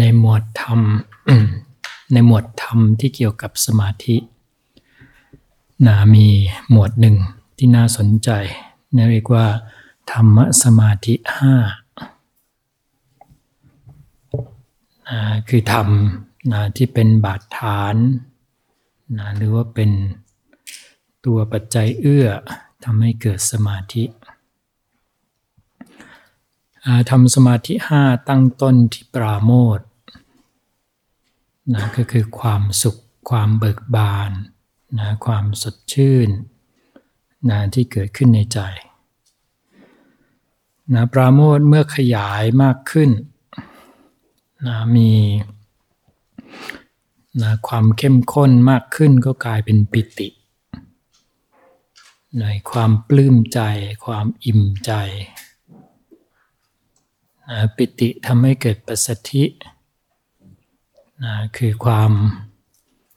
ในหมวดธรรม ในหมวดธรรมที่เกี่ยวกับสมาธินะมีหมวดหนึ่งที่น่าสนใจนะเรียกว่า ธรรมสมาธิห้านะคือธรรมนะที่เป็นบาดฐานนะหรือว่าเป็นตัวปัจจัยเอื้อทำให้เกิดสมาธิ ทำสมาธิห้าตั้งต้นที่ปราโมทนะก็คือความสุขความเบิกบานนะความสดชื่นนะที่เกิดขึ้นในใจนะปราโมทเมื่อขยายมากขึ้นนะมีนะความเข้มข้นมากขึ้นก็กลายเป็นปิติในความปลื้มใจ ความอิ่มใจ ปิติทำให้เกิดปัสสธินะคือความ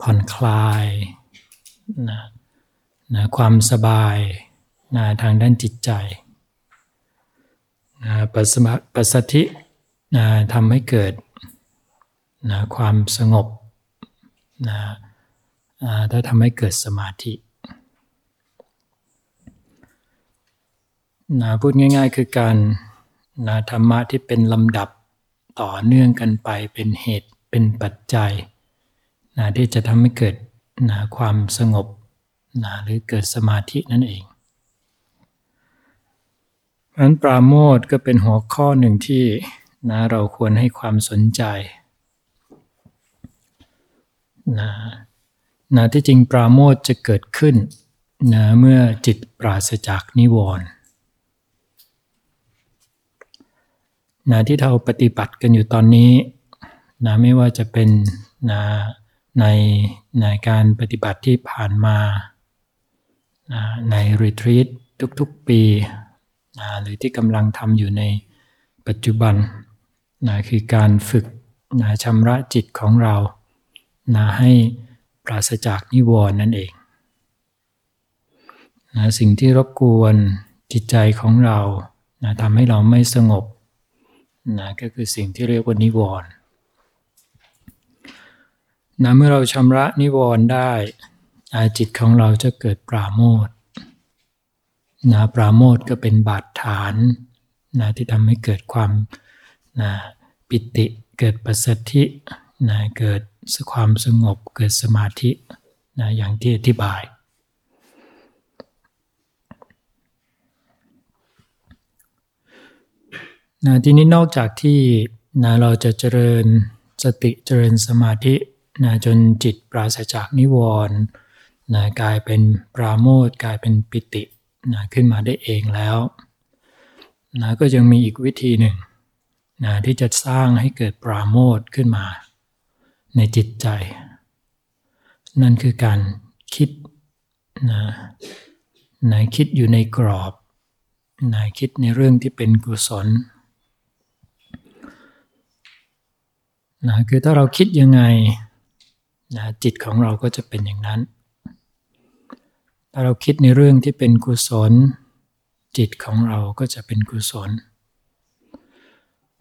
ผ่อนคลายนะนะความสบายนะทางด้านจิตใจนะปัสปัสสธินะทำให้เกิดนะความสงบนะถ้าทำให้เกิดสมาธินะพูดง่าย ๆ คือการ นะธรรมะที่เป็นลำดับต่อเนื่องกันไปเป็นเหตุเป็นปัจจัยนะที่จะทำให้เกิดนะความสงบนะหรือเกิดสมาธินั่นเองเพราะนั้นปราโมทก็เป็นหัวข้อหนึ่งที่นะเราควรให้ความสนใจนะนะที่จริงปราโมทจะเกิดขึ้นนะเมื่อจิตปราศจากนิวรณ์ นะที่เราปฏิบัติกันอยู่ตอนนี้นะไม่ว่าจะเป็นนะในในการปฏิบัติที่ผ่านมานะในรีทรีตทุกๆปีนะหรือที่กำลังทำอยู่ในปัจจุบันนะคือการฝึกนะชำระจิตของเรานะให้ปราศจากนิวรณ์นั่นเองนะสิ่งที่รบกวนจิตใจของเรานะทำให้เราไม่สงบ นะก็คือสิ่งที่เรียกว่านิวรณ์นะเมื่อเราชำระนิวรณ์ได้จิตของเราจะเกิดปราโมทนะปราโมทก็เป็นบาดฐานนะที่ทำให้เกิดความนะปิติเกิดปัสสธินะเกิดความสงบเกิดสมาธินะอย่างที่อธิบาย นะทีนี้นอกจากที่นะเราจะเจริญสติเจริญสมาธินะจนจิตปราศจากนิวรณ์นะกลายเป็นปราโมทกลายเป็นปิตินะขึ้นมาได้เองแล้วนะก็ยังมีอีกวิธีหนึ่งนะที่จะสร้างให้เกิดปราโมทขึ้นมา ในจิตใจ นั่นคือการคิดนะนะคิดอยู่ในกรอบนะคิดในเรื่องที่เป็นกุศล นะคือถ้าเราคิดยังไงนะจิตของเราก็จะเป็นอย่างนั้น ถ้าเราคิดในเรื่องที่เป็นกุศล จิตของเราก็จะเป็นกุศล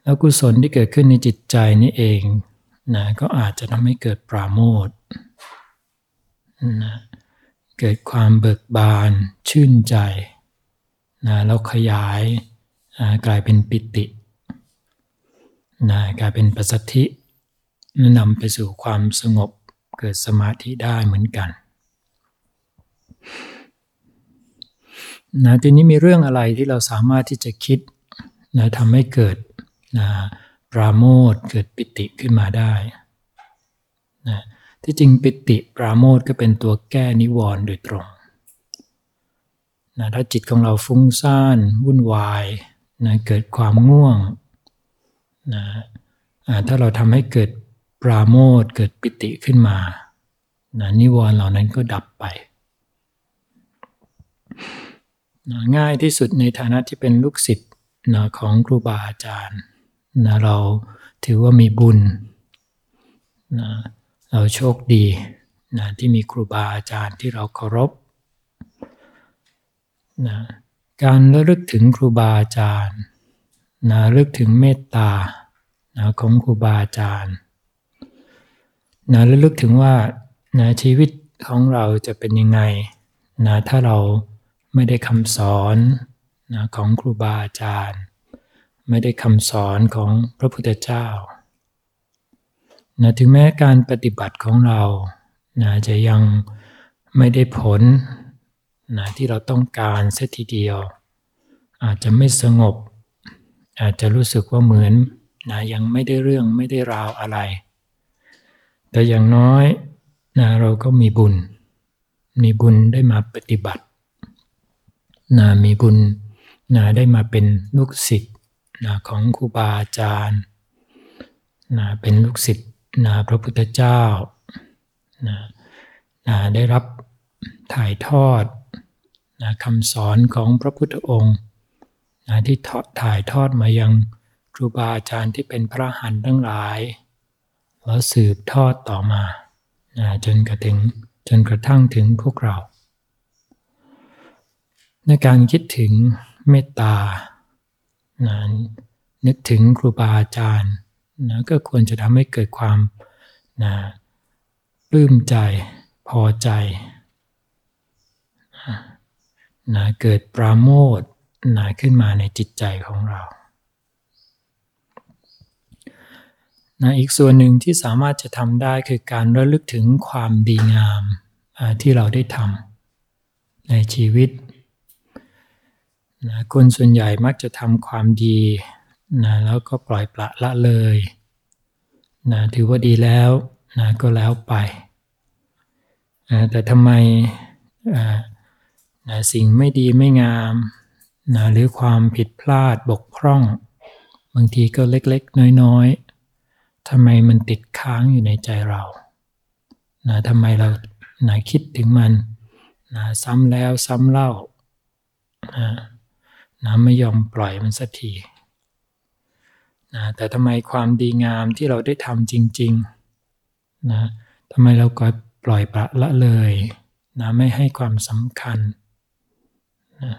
แล้วกุศลที่เกิดขึ้นในจิตใจนี่เองนะก็อาจจะทำให้เกิดปราโมทนะเกิดความเบิกบานชื่นใจนะแล้วขยายกลายเป็นปิตินะกลายเป็นปัสสธิ นำไปสู่ความสงบเกิดสมาธิได้เหมือนกันนะทีนี้มีเรื่องอะไรที่เราสามารถที่จะคิดนะทำให้เกิดนะปราโมทเกิดปิติขึ้นมาได้นะที่จริงปิติปราโมทก็เป็นตัวแก้นิวรณ์โดยตรงนะถ้าจิตของเราฟุ้งซ่านวุ่นวายนะเกิดความง่วงนะถ้าเราทำให้เกิด ปราโมทเกิดปิติขึ้นมานะนิวรณ์เหล่านั้นก็ดับไปนะง่ายที่สุดในฐานะที่เป็นลูกศิษย์นะของครูบาอาจารย์นะเราถือว่ามีบุญนะเราโชคดีนะที่มีครูบาอาจารย์ที่เราเคารพนะการระลึกถึงครูบาอาจารย์นะระลึกถึงเมตตานะของครูบาอาจารย์ นะระลึกถึงว่านะชีวิตของเราจะเป็นยังไงนะถ้าเราไม่ได้คำสอนนะของครูบาอาจารย์ ไม่ได้คำสอนของพระพุทธเจ้านะถึงแม้การปฏิบัติของเรานะจะยังไม่ได้ผลนะที่เราต้องการเสียทีเดียว อาจจะไม่สงบ อาจจะรู้สึกว่าเหมือนนะยังไม่ได้เรื่องไม่ได้ราวอะไร แต่อย่างน้อยนะเราก็มีบุญ มีบุญได้มาปฏิบัตินะมีบุญนะได้มาเป็นลูกศิษย์นะของครูบาอาจารย์นะเป็นลูกศิษย์นะพระพุทธเจ้านะนะได้รับถ่ายทอดนะคำสอนของพระพุทธองค์นะที่ถ่ายทอดมายังครูบาอาจารย์ที่เป็นพระหันทั้งหลาย แล้วสืบทอดต่อมาจนกระถึงจนกระทั่งถึงพวกเรา ในการคิดถึงเมตตานะนึกถึงครูบาอาจารย์นะก็ควรจะทำให้เกิดความนะปลื้มใจพอใจนะเกิดปราโมทนะขึ้นมาในจิตใจของเรา นะอีกส่วนหนึ่งที่สามารถจะทำได้คือการระลึกถึงความดีงามที่เราได้ทำในชีวิตนะคนส่วนใหญ่มักจะทำความดีนะแล้วก็ปล่อยปละละเลยนะถือว่าดีแล้วนะก็แล้วไปนะแต่ทำไมนะสิ่งไม่ดีไม่งามนะหรือความผิดพลาดบกพร่อง บางทีก็เล็กๆ น้อยๆ ทำไมมันติดค้างอยู่ในใจเรานะทำไมเรานะคิดถึงมันนะซ้ำแล้วซ้ำเล่านะนะไม่ยอมปล่อยมันสักทีนะแต่ทำไมความดีงามที่เราได้ทำจริงๆนะทำไมเราก็ปล่อยปละละเลยนะไม่ให้ความสำคัญนะ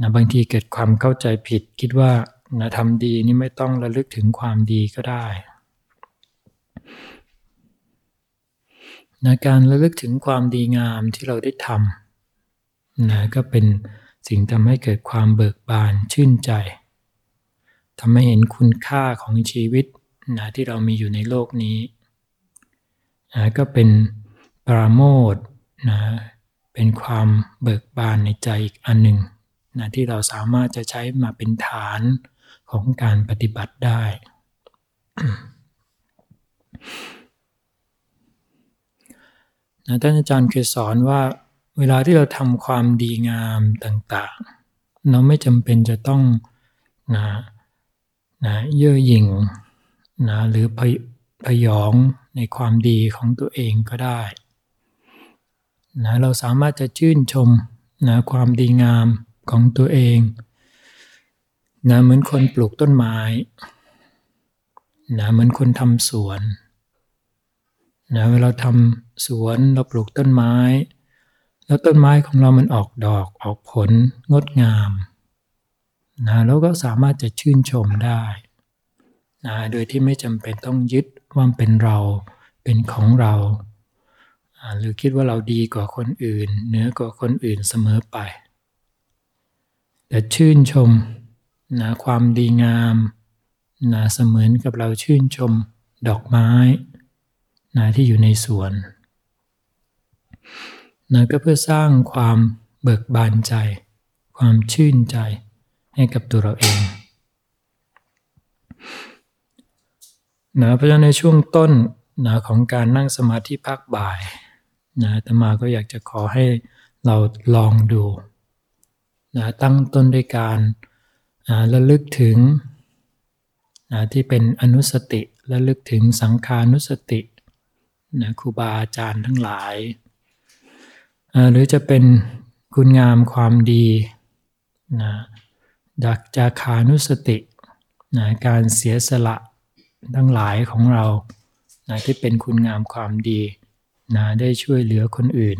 นะบางทีเกิดความเข้าใจผิดคิดว่า นะทำดีนี่ไม่ต้องระลึกถึงความดีก็ได้นะการระลึกถึงความดีงามที่เราได้ทำนะก็เป็นสิ่งทำให้เกิดความเบิกบานชื่นใจทำให้เห็นคุณค่าของชีวิตนะที่เรามีอยู่ในโลกนี้นะก็เป็นปราโมทนะเป็นความเบิกบานในใจอีกอันหนึ่งนะที่เราสามารถจะใช้มาเป็นฐาน ของการปฏิบัติได้ นะท่านอาจารย์เคยสอนว่าเวลาที่เราทำความดีงามต่างๆ เราไม่จำเป็นจะต้องนะนะเย่อหยิ่งนะหรือพยพยองในความดีของตัวเองก็ได้นะเราสามารถจะชื่นชมนะความดีงามของตัวเอง นะเหมือนคนปลูกต้นไม้นะเหมือนคนทำสวนนะเวลาทำสวนเราปลูกต้นไม้ แล้วต้นไม้ของเรามันออกดอกออกผลงดงามนะเราก็สามารถจะชื่นชมได้นะโดยที่ไม่จำเป็นต้องยึดว่าเป็นเราเป็นของเรา หรือคิดว่าเราดีกว่าคนอื่นเหนือกว่าคนอื่นเสมอไป แต่ชื่นชม นะความดีงามนะเสมือนกับเราชื่นชมดอกไม้นะที่อยู่ในสวนนะก็เพื่อสร้างความเบิกบานใจ ความชื่นใจให้กับตัวเราเองนะเพราะฉะนั้นในช่วงต้นนะของการนั่งสมาธิพักบ่ายนะธรรมาก็อยากจะขอให้เราลองดูนะตั้งต้นด้วยการ ระลึกถึงนะที่เป็นอนุสติระลึกถึงสังขานุสตินะครูบาอาจารย์ทั้งหลาย หรือจะเป็นคุณงามความดีนะดักจาคานุสตินะการเสียสละทั้งหลายของเรานะที่เป็นคุณงามความดีนะได้ช่วยเหลือคนอื่น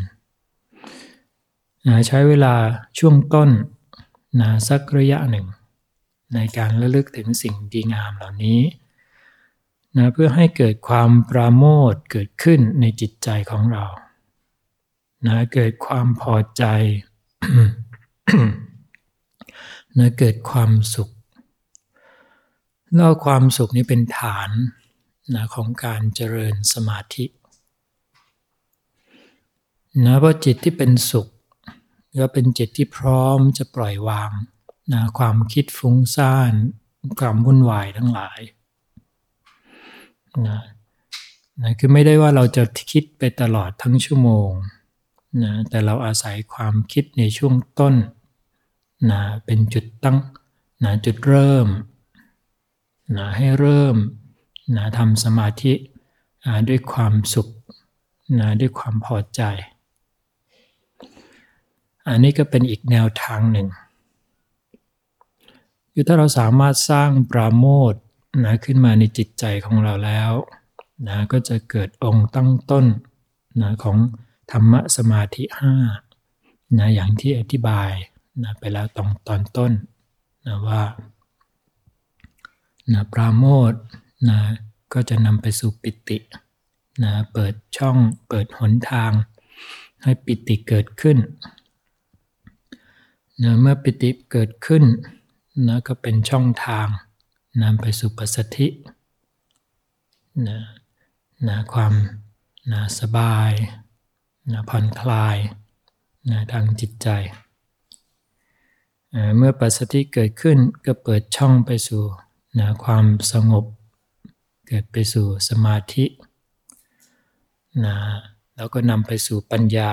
นะใช้เวลาช่วงต้นนะสักระยะหนึ่ง ในการระลึกถึงสิ่งดีงามเหล่านี้นะเพื่อให้เกิดความปราโมทเกิดขึ้นในจิตใจของเรานะเกิดความพอใจนะเกิดความสุขแล้วความสุขนี้เป็นฐานนะของการเจริญสมาธินะเพราะจิตที่เป็นสุขก็เป็นจิตที่พร้อมจะปล่อยวาง นะความคิดฟุ้งซ่านความวุ่นวายทั้งหลายนะนะคือไม่ได้ว่าเราจะคิดไปตลอดทั้งชั่วโมงนะแต่เราอาศัยความคิดในช่วงต้นนะเป็นจุดตั้งนะจุดเริ่มนะให้เริ่มนะทำสมาธิด้วยความสุขนะด้วยความพอใจ อันนี้ก็เป็นอีกแนวทางหนึ่ง คือถ้าเราสามารถสร้างปราโมทนะขึ้นมาในจิตใจของเราแล้วนะก็จะเกิดองค์ตั้งต้นนะของธรรมะสมาธิห้านะอย่างที่อธิบายนะไปแล้วตอนตอนต้นนะว่านะปราโมทนะก็จะนำไปสู่ปิตินะเปิดช่องเปิดหนทาง ให้ปิติเกิดขึ้นนะเมื่อปิติเกิดขึ้น นะก็เป็นช่องทางนำไปสู่ปัสสธินะนะความนะสบายนะผ่อนคลายนะทางจิตใจ เมื่อปัสสธิเกิดขึ้นก็เปิดช่องไปสู่นะความสงบ เกิดไปสู่สมาธินะแล้วก็นำไปสู่ปัญญา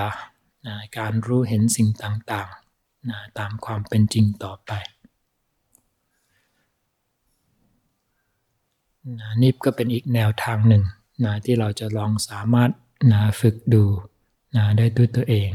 นะการรู้เห็นสิ่งต่างๆนะตามความเป็นจริงต่อไปนะ นี่ก็เป็นอีกแนวทางหนึ่งนะที่เราจะลองสามารถนะฝึกดูนะได้ด้วยตัวเอง